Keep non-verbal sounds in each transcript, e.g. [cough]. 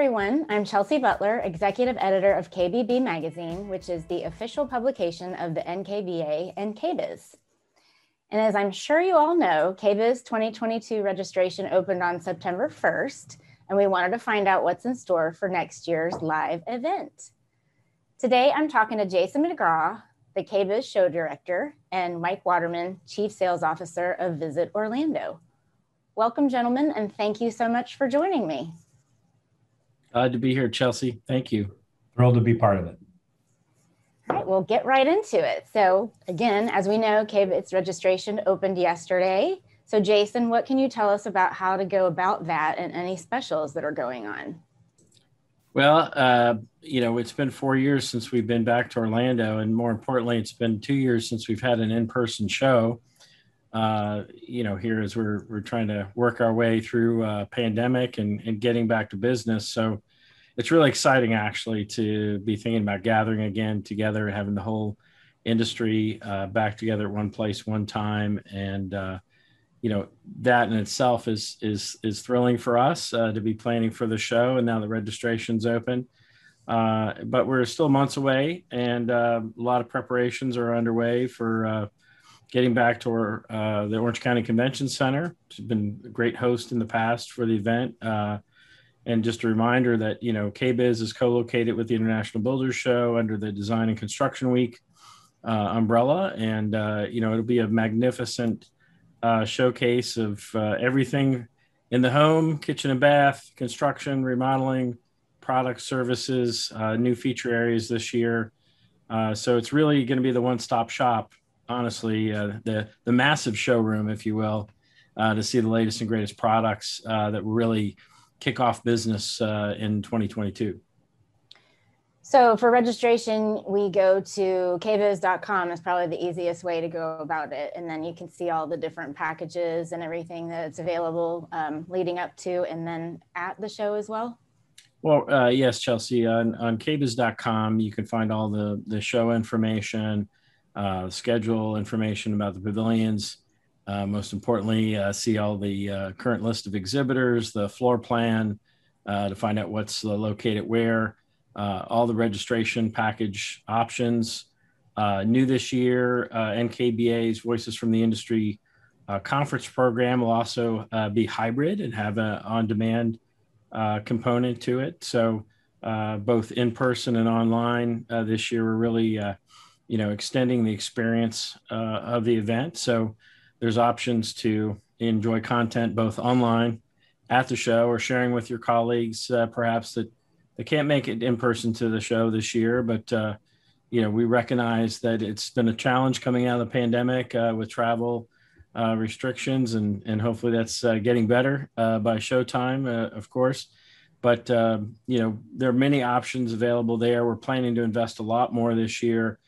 everyone. I'm Chelsea Butler, executive editor of KBB Magazine, which is the official publication of the NKBA and KBIS. And as I'm sure you all know, KBIS 2022 registration opened on September 1st, and we wanted to find out what's in store for next year's live event. Today, I'm talking to Jason McGraw, the KBIS show director, and Mike Waterman, chief sales officer of Visit Orlando. Welcome, gentlemen, and thank you so much for joining me. Glad to be here, Chelsea. Thank you. Thrilled to be part of it. All right, we'll get right into it. So, again, as we know, KBIS registration opened yesterday. So, Jason, what can you tell us about how to go about that and any specials that are going on? Well, uh, you know, it's been four years since we've been back to Orlando, and more importantly, it's been two years since we've had an in-person show. Uh, you know, here as we're we're trying to work our way through uh, pandemic and and getting back to business. So it's really exciting actually to be thinking about gathering again together, having the whole industry uh, back together at one place, one time, and uh, you know that in itself is is is thrilling for us uh, to be planning for the show. And now the registration's open. Uh, but we're still months away, and uh, a lot of preparations are underway for uh, getting back to our, uh, the Orange County Convention Center. It's been a great host in the past for the event. Uh, and just a reminder that, you know, KBIS is co-located with the International Builders Show under the Design and Construction Week uh, umbrella. And, uh, you know, it'll be a magnificent uh, showcase of uh, everything in the home, kitchen and bath, construction, remodeling, product services, new feature areas this year. so it's really going to be the one-stop shop honestly, uh, the the massive showroom, if you will, uh, to see the latest and greatest products uh, that really kick off business uh, in 2022. So for registration, we go to kbis.com is probably the easiest way to go about it. And then you can see all the different packages and everything that's available um, leading up to and then at the show as well. Well, uh, yes, Chelsea, on, on kbis.com, you can find all the, the show information, uh, schedule information about the pavilions. Uh, most importantly, uh, see all the uh, current list of exhibitors, the floor plan uh, to find out what's located where, uh, all the registration package options. new this year, NKBA's Voices from the Industry conference program will also be hybrid and have an on demand component to it. So, both in person and online this year, we're really you know extending the experience uh, of the event. So there's options to enjoy content both online at the show or sharing with your colleagues uh, perhaps that they can't make it in person to the show this year but uh, you know we recognize that it's been a challenge coming out of the pandemic uh, with travel uh, restrictions and and hopefully that's uh, getting better by showtime of course. But you know there are many options available there. We're planning to invest a lot more this year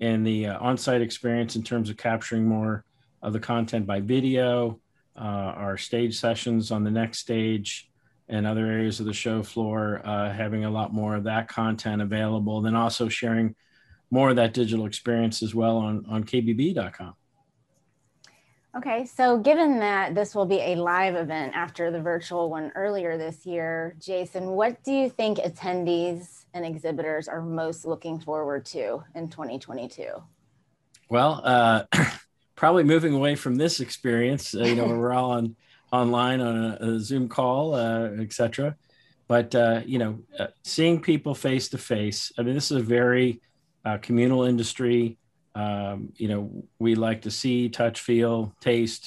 and the uh, on-site experience in terms of capturing more of the content by video, uh, our stage sessions on the next stage, and other areas of the show floor, uh, having a lot more of that content available. Then also sharing more of that digital experience as well on on kbb.com. Okay, so given that this will be a live event after the virtual one earlier this year, Jason, what do you think attendees and exhibitors are most looking forward to in 2022? Well, uh, [clears throat] probably moving away from this experience, uh, you know, we're all on online on a, a Zoom call, uh, etc. But uh, you know, uh, seeing people face to face. I mean, this is a very uh, communal industry. Um, you know, we like to see, touch, feel, taste,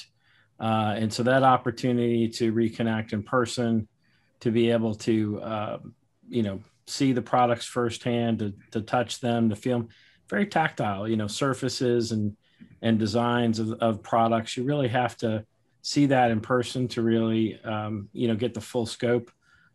uh, and so that opportunity to reconnect in person, to be able to, um, you know, see the products firsthand, to, to touch them, to feel them. Very tactile, you know, surfaces and and designs of, of products. You really have to see that in person to really, um, you know, get the full scope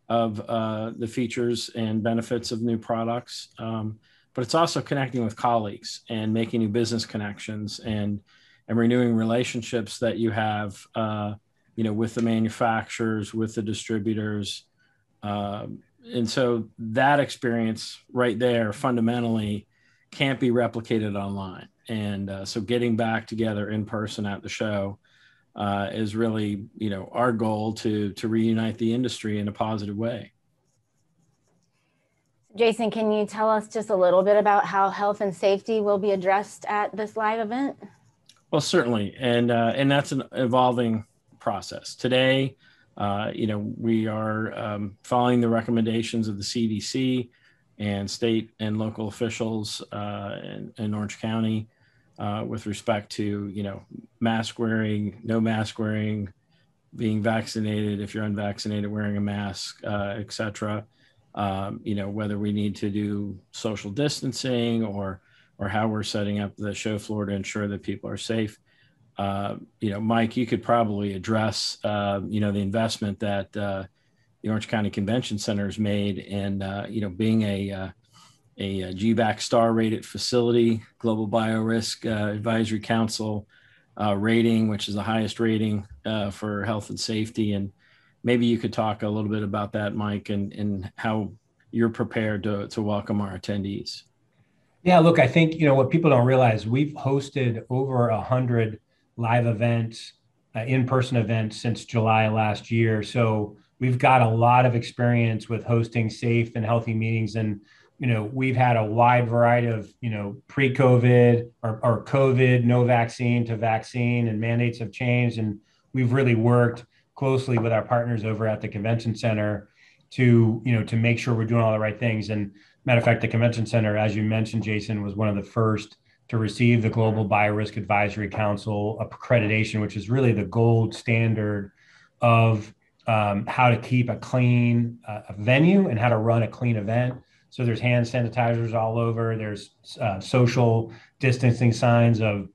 of uh, the features and benefits of new products. Um, but it's also connecting with colleagues and making new business connections and and renewing relationships that you have, uh, you know, with the manufacturers, with the distributors, um, and so that experience right there fundamentally can't be replicated online. And uh, so getting back together in person at the show uh, is really you know our goal to to reunite the industry in a positive way Jason, can you tell us just a little bit about how health and safety will be addressed at this live event? Well, certainly, and uh, and that's an evolving process. Today, uh, you know, we are um, following the recommendations of the CDC and state and local officials uh, in, in, Orange County uh, with respect to you know mask wearing, no mask wearing, being vaccinated if you're unvaccinated, wearing a mask, uh, etc. Um, you know whether we need to do social distancing or or how we're setting up the show floor to ensure that people are safe. Uh, you know, Mike, you could probably address, uh, you know, the investment that uh, the Orange County Convention Center has made, and uh, you know, being a uh, a, a GBAC star rated facility, Global Biorisk uh, Advisory Council rating, which is the highest rating for health and safety, and maybe you could talk a little bit about that, Mike, and and how you're prepared to to welcome our attendees. Yeah, look, I think you know what people don't realize. We've hosted over a hundred live events, uh, in-person events since July last year. So we've got a lot of experience with hosting safe and healthy meetings, and you know we've had a wide variety of you know pre-COVID or, or COVID, no vaccine to vaccine, and mandates have changed, and we've really worked closely with our partners over at the convention center to you know to make sure we're doing all the right things and Matter of fact, the convention center, as you mentioned, Jason, was one of the first to receive the Global Biorisk Advisory Council accreditation, which is really the gold standard of um, how to keep a clean uh, venue and how to run a clean event. So there's hand sanitizers all over. There's uh, social distancing signs of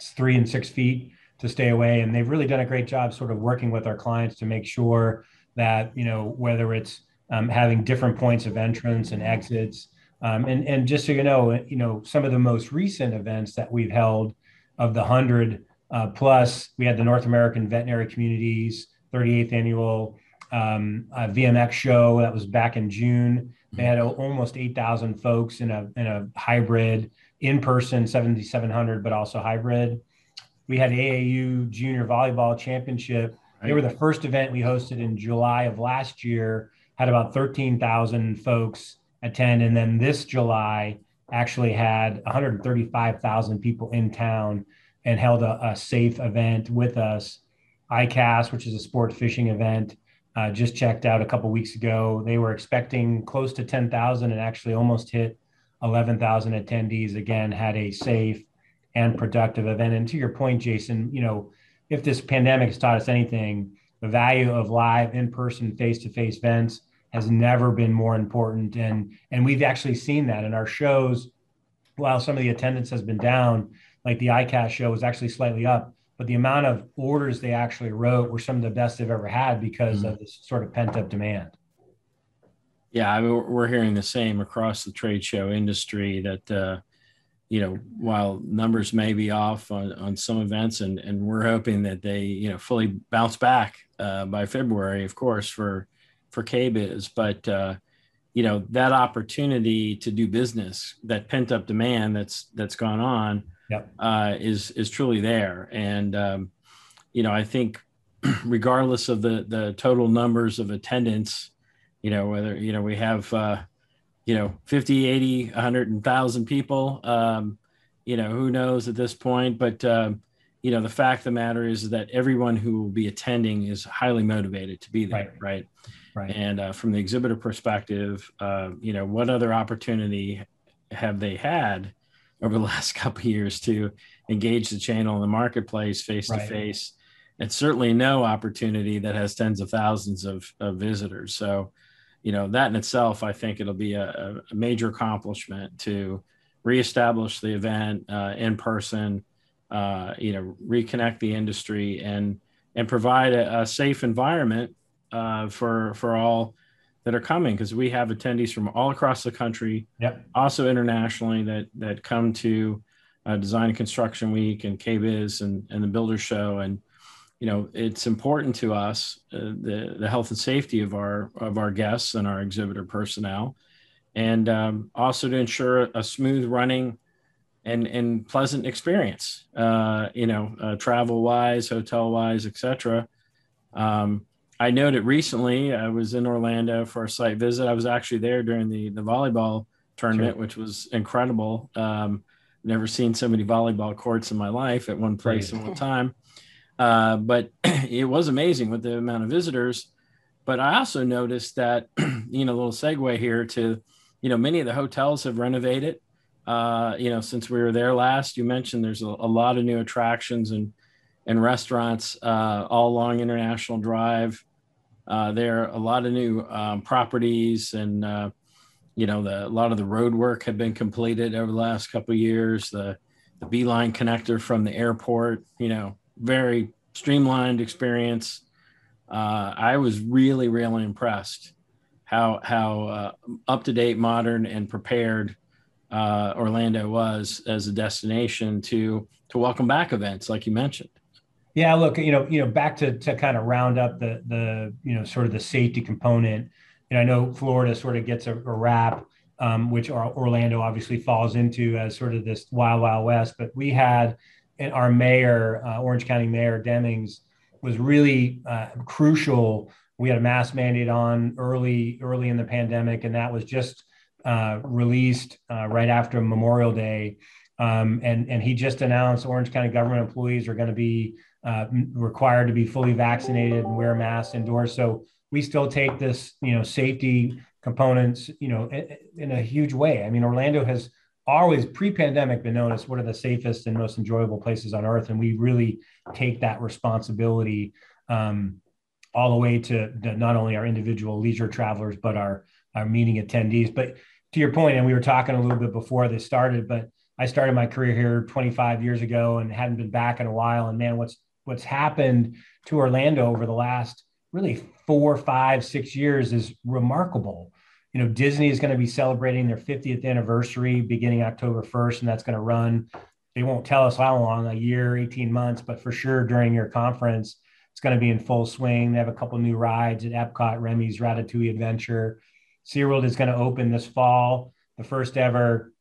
three and six feet to stay away, and they've really done a great job, sort of working with our clients to make sure that you know whether it's um, having different points of entrance and exits. Um, and, and just so you know, you know, some of the most recent events that we've held of the hundred uh, plus, we had the North American Veterinary Communities 38th annual um, uh, VMX show that was back in June. They had almost 8,000 folks in a in a hybrid in person 7,700, but also hybrid. We had AAU Junior Volleyball Championship. They were the first event we hosted in July of last year had about 13,000 folks attend. And then this July actually had 135,000 people in town and held a, a, safe event with us. ICAST, which is a sport fishing event, uh, just checked out a couple weeks ago. They were expecting close to 10,000 and actually almost hit 11,000 attendees. Again, had a safe and productive event. And to your point, Jason, you know, if this pandemic has taught us anything, the value of live in-person face-to-face events has never been more important and and we've actually seen that in our shows while some of the attendance has been down like the ICAST show was actually slightly up but the amount of orders they actually wrote were some of the best they've ever had because mm-hmm. of this sort of pent up demand yeah I mean, we're hearing the same across the trade show industry that uh, you know, while numbers may be off on, on some events, and and we're hoping that they you know fully bounce back uh, by February, of course, for for KBIS, but uh, you know that opportunity to do business, that pent up demand that's that's gone on, yep. uh, is is truly there, and um, you know I think [clears throat] regardless of the the total numbers of attendance, you know whether you know we have uh, you know 50 80 100000 people um, you know who knows at this point but um, you know the fact of the matter is that everyone who will be attending is highly motivated to be there right. right, right. and uh, from the exhibitor perspective uh, you know what other opportunity have they had over the [laughs] last couple years to engage the channel in the marketplace face to face? And certainly no opportunity that has tens of thousands of, of visitors. So you know that in itself i think it'll be a, a major accomplishment to reestablish the event uh, in person uh, you know reconnect the industry and and provide a, a safe environment uh, for for all that are coming because we have attendees from all across the country yep. also internationally that that come to uh, design and construction week and KBIS and, and the builder show and you know it's important to us uh, the the health and safety of our of our guests and our exhibitor personnel and um, also to ensure a smooth running and and pleasant experience uh, you know uh, travel wise hotel wise etc um, I noted recently I was in Orlando for a site visit. I was actually there during the the volleyball tournament, sure. which was incredible. Um, never seen so many volleyball courts in my life at one place at one time. Uh, but [clears throat] it was amazing with the amount of visitors. But I also noticed that, [clears throat] you know, a little segue here to, you know, many of the hotels have renovated. Uh, you know, since we were there last, you mentioned there's a, a lot of new attractions and and restaurants uh, all along International Drive. Uh, there are a lot of new um, properties and uh, you know the a lot of the road work had been completed over the last couple years the the beeline connector from the airport you know very streamlined experience uh, i was really really impressed how how uh, up to date modern and prepared uh, orlando was as a destination to to welcome back events like you mentioned yeah look you know you know back to to kind of round up the the you know sort of the safety component and I know Florida sort of gets a, a rap, um, which Orlando obviously falls into as sort of this wild, wild west. But we had our mayor, uh, Orange County Mayor Demings, was really uh, crucial. We had a mask mandate on early, early in the pandemic, and that was just uh, released uh, right after Memorial Day. Um, and and he just announced Orange County government employees are going to be uh, required to be fully vaccinated and wear masks indoors. So we still take this, you know, safety components, you know, in, in a huge way. I mean, Orlando has always pre-pandemic been known as one of the safest and most enjoyable places on earth, and we really take that responsibility um, all the way to not only our individual leisure travelers but our our meeting attendees. But to your point, and we were talking a little bit before this started, but I started my career here 25 years ago and hadn't been back in a while. And man, what's what's happened to Orlando over the last really four, five, six years is remarkable. You know, Disney is going to be celebrating their 50th anniversary beginning October 1st, and that's going to run. They won't tell us how long, a year, 18 months, but for sure during your conference, it's going to be in full swing. They have a couple new rides at Epcot, Remy's Ratatouille Adventure. SeaWorld is going to open this fall, the first ever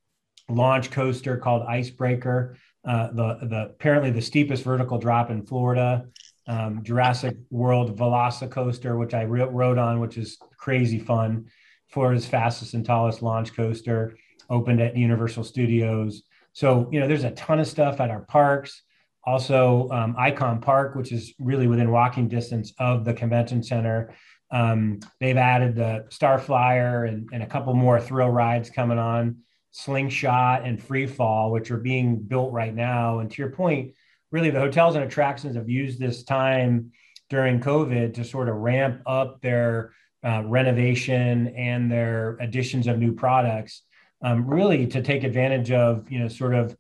launch coaster called Icebreaker. Uh, the, the apparently the steepest vertical drop in Florida um, Jurassic World Velocicoaster, which I re- rode on, which is crazy fun. Florida's fastest and tallest launch coaster, opened at Universal Studios. So, you know, there's a ton of stuff at our parks. Also, um, Icon Park, which is really within walking distance of the convention center. Um, they've added the Star Flyer and, and a couple more thrill rides coming on, Slingshot and Free Fall, which are being built right now. And to your point, really the hotels and attractions have used this time during COVID to sort of ramp up their uh, renovation and their additions of new products, um, really to take advantage of, you know, sort of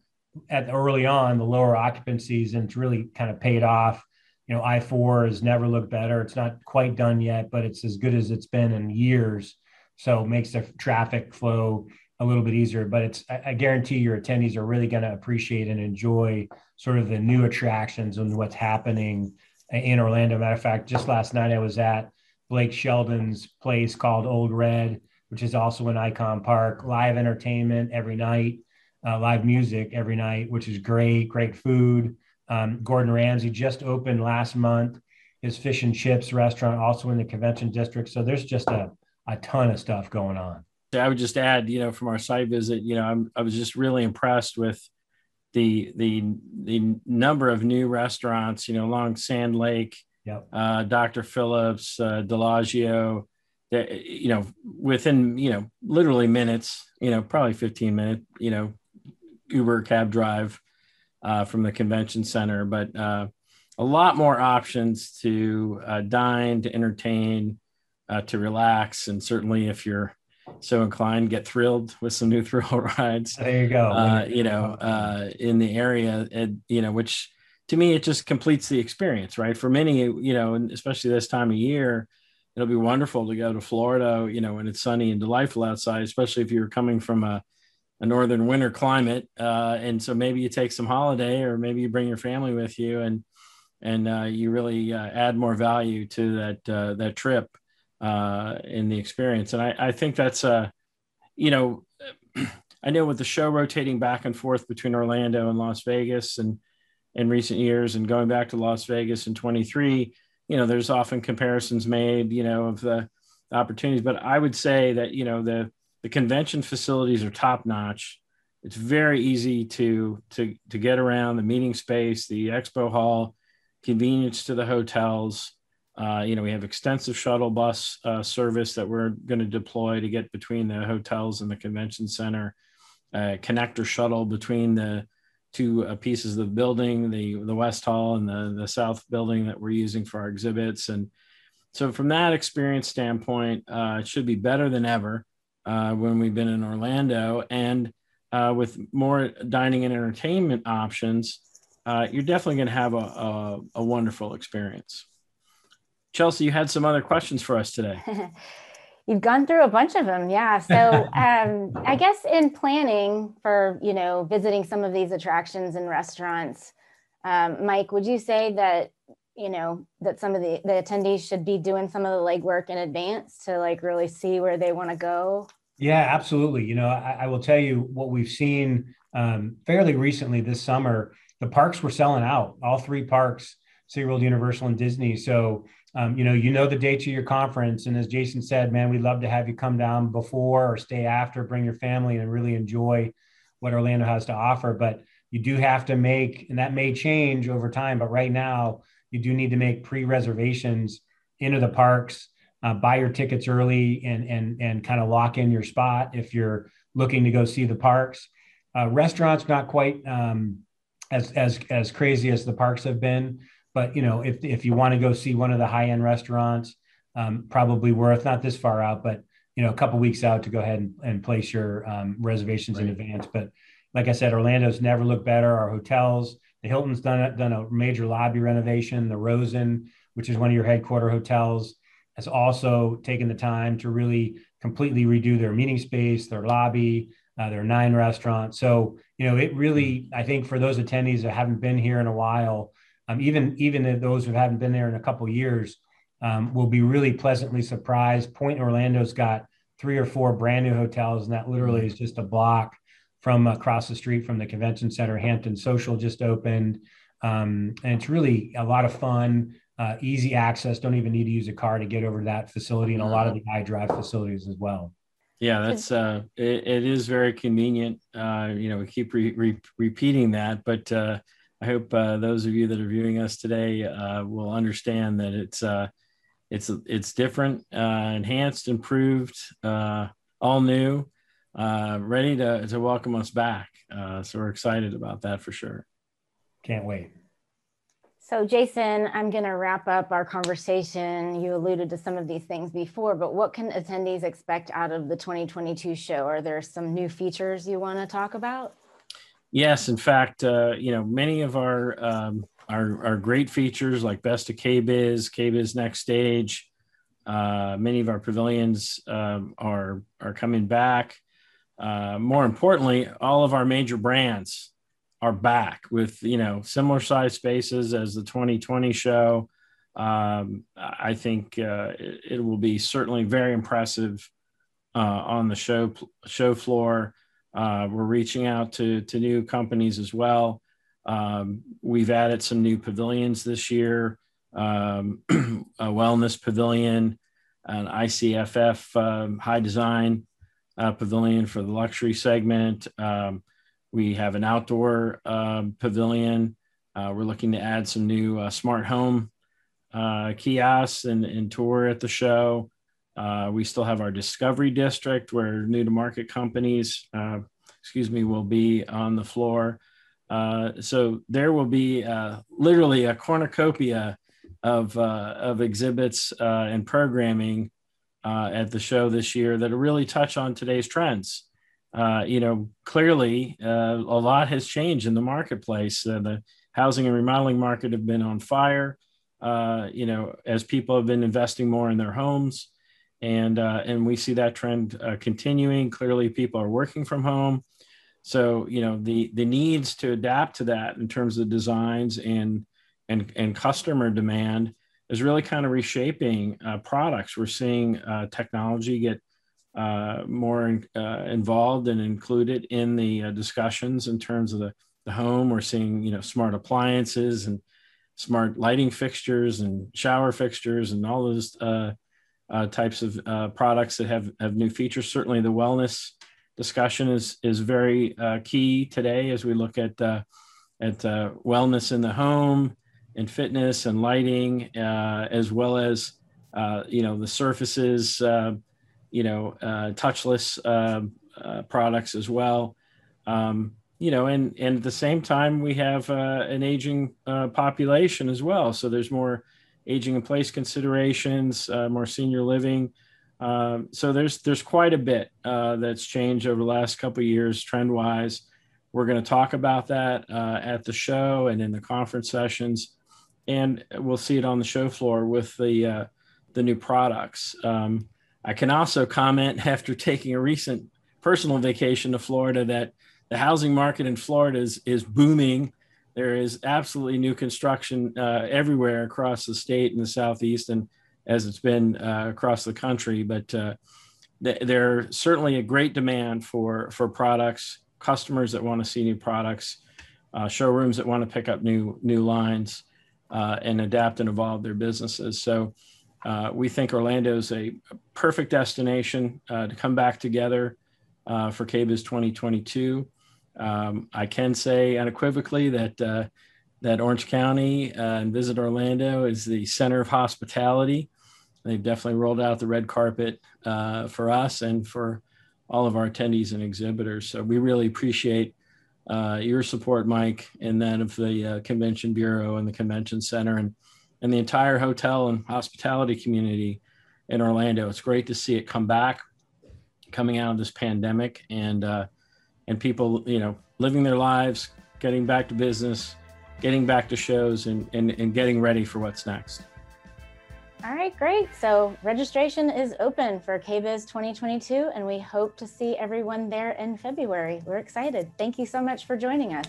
at early on the lower occupancies and it's really kind of paid off. You know, I four has never looked better. It's not quite done yet, but it's as good as it's been in years. So it makes the traffic flow a little bit easier. But it's I, I guarantee your attendees are really going to appreciate and enjoy sort of the new attractions and what's happening in Orlando. Matter of fact, just last night I was at Blake Shelton's place called Ole Red, which is also an Icon Park. Live entertainment every night, uh, live music every night, which is great. Great food. Um, Gordon Ramsay just opened last month his fish and chips restaurant, also in the convention district. So there's just a, a ton of stuff going on. I would just add, you know, from our site visit, you know, I'm, I was just really impressed with the the the number of new restaurants, you know, along Sand Lake, yep. uh, Dr. Phillips, uh, Dellagio, that, you know, within, you know, literally minutes, you know, probably 15 minute, you know, Uber cab drive uh, from the convention center, but uh, a lot more options to uh, dine, to entertain, uh, to relax. And certainly if you're, so inclined, get thrilled with some new [laughs] thrill rides. There you go. Uh, you know, uh, in the area, you know, which to me it just completes the experience, right? For many, you know, and especially this time of year, it'll be wonderful to go to Florida, you know, when it's sunny and delightful outside, especially if you're coming from a, a northern winter climate. Uh, and so maybe you take some holiday, or maybe you bring your family with you, and and uh, you really uh, add more value to that uh, that trip uh, in the experience. And I, I think that's, uh, you know, [clears throat] I know with the show rotating back and forth between Orlando and Las Vegas and in recent years and going back to Las Vegas in 23, you know, there's often comparisons made, you know, of the opportunities. But I would say that you know the the convention facilities are top notch. It's very easy to to to get around the meeting space, the expo hall, convenience to the hotels. Uh, you know, we have extensive shuttle bus uh, service that we're going to deploy to get between the hotels and the convention center. Uh, connector shuttle between the two uh, pieces of the building, the the west hall and the the south building that we're using for our exhibits. And so, from that experience standpoint, uh, it should be better than ever uh, when we've been in Orlando, and with more dining and entertainment options uh, you're definitely going to have a, a, a, wonderful experience. Chelsea, you had some other questions for us today. [laughs] You've gone through a bunch of them, yeah. So [laughs] um, I guess in planning for you know visiting some of these attractions and restaurants, um, Mike, would you say that you know that some of the, the attendees should be doing some of the legwork in advance to like really see where they want to go? Yeah, absolutely. You know, I, I, will tell you what we've seen um, fairly recently this summer the parks were selling out, all three parks, SeaWorld, Universal, and Disney. So, um, you know, you know the dates of your conference. And as Jason said, man, we'd love to have you come down before or stay after, bring your family and really enjoy what Orlando has to offer. But you do have to make, and that may change over time, but right now you do need to make pre-reservations into the parks, uh, buy your tickets early and, and, and kind of lock in your spot if you're looking to go see the parks. Uh, restaurants, not quite, um, as as as crazy as the parks have been. But you know, if if you want to go see one of the high end restaurants, um, probably worth not this far out, but you know, a couple weeks out to go ahead and, and place your um, reservations right. in advance. But like I said, Orlando's never looked better. Our hotels, the Hilton's done a, done a major lobby renovation. The Rosen, which is one of your headquarter hotels, has also taken the time to really completely redo their meeting space, their lobby, uh, there are nine restaurants. So, you know, it really, I think for those attendees that haven't been here in a while, um, even even those who haven't been there in a couple years, um, will be really pleasantly surprised. Pointe Orlando's got three or four brand new hotels, and that literally is just a block from across the street from the convention center. Hampton Social just opened, um, and it's really a lot of fun. Uh, easy access. Don't even need to use a car to get over to that facility, and a lot of the iDrive facilities as well. Yeah, that's uh, it, it is very convenient. Uh, you know, we keep re- re- repeating that, but uh, I hope uh, those of you that are viewing us today uh, will understand that it's uh, it's it's different, uh, enhanced, improved, uh, all new, uh, ready to to welcome us back. Uh, so we're excited about that for sure. Can't wait. So, Jason, I'm going to wrap up our conversation. You alluded to some of these things before, but what can attendees expect out of the 2022 show? Are there some new features you want to talk about? Yes, in fact, uh, you know, many of our, um, our, our great features like Best of KBIS, KBIS Next Stage, uh, many of our pavilions um, are are coming back. Uh, more importantly, all of our major brands are back with you know similar size spaces as the 2020 show. Um, I think uh, it, it, will be certainly very impressive uh, on the show show floor. Uh, we're reaching out to to new companies as well. Um, we've added some new pavilions this year. Um, [clears throat] a wellness pavilion, an ICFF um, high design uh, pavilion for the luxury segment. Um, we have an outdoor um, pavilion. Uh, we're looking to add some new uh, smart home uh, kiosks and, and, tour at the show. Uh, we still have our discovery district where new to market companies, uh, excuse me, will be on the floor. Uh, so there will be literally a cornucopia of, of exhibits and programming at the show this year that really touch on today's trends uh, you know, clearly uh, a lot has changed in the marketplace. Uh, the housing and remodeling market have been on fire. Uh, you know, as people have been investing more in their homes, and uh, and we see that trend uh, continuing. Clearly, people are working from home, so you know the the needs to adapt to that in terms of designs and and and customer demand is really kind of reshaping products. We're seeing technology get uh, more uh, involved and included in the uh, discussions in terms of the, the home. We're seeing, you know, smart appliances and smart lighting fixtures and shower fixtures and all those uh, uh, types of uh, products that have, have new features. Certainly, the wellness discussion is is very uh, key today as we look at uh, at uh, wellness in the home and fitness and lighting, as well as you know the surfaces, you know touchless products as well. Um, you know, and and at the same time, we have uh, an aging uh, population as well. So there's more aging in place considerations, uh, more senior living. Um, so there's there's quite a bit uh, that's changed over the last couple years, trend wise. We're going to talk about that uh, at the show and in the conference sessions, and we'll see it on the show floor with the uh, the new products. Um, I can also comment [laughs] after taking a recent personal vacation to Florida that the housing market in Florida is is booming. There is absolutely new construction uh, everywhere across the state and the southeast, and as it's been uh, across the country. But uh, th- there's certainly a great demand for for products, customers that want to see new products, uh, showrooms that want to pick up new new lines uh, and adapt and evolve their businesses. So. Uh, we think Orlando is a perfect destination to come back together for KBIS 2022. Um, I can say unequivocally that uh, that Orange County uh, and Visit Orlando is the center of hospitality. They've definitely rolled out the red carpet uh, for us and for all of our attendees and exhibitors. So we really appreciate uh, your support, Mike, and that of the uh, Convention Bureau and the Convention Center and and the entire hotel and hospitality community in Orlando. It's great to see it come back, coming out of this pandemic, and uh, and people, you know, living their lives, getting back to business, getting back to shows, and, and, and getting ready for what's next. All right, great. So registration is open for KBIS 2022, and we hope to see everyone there in February. We're excited. Thank you so much for joining us.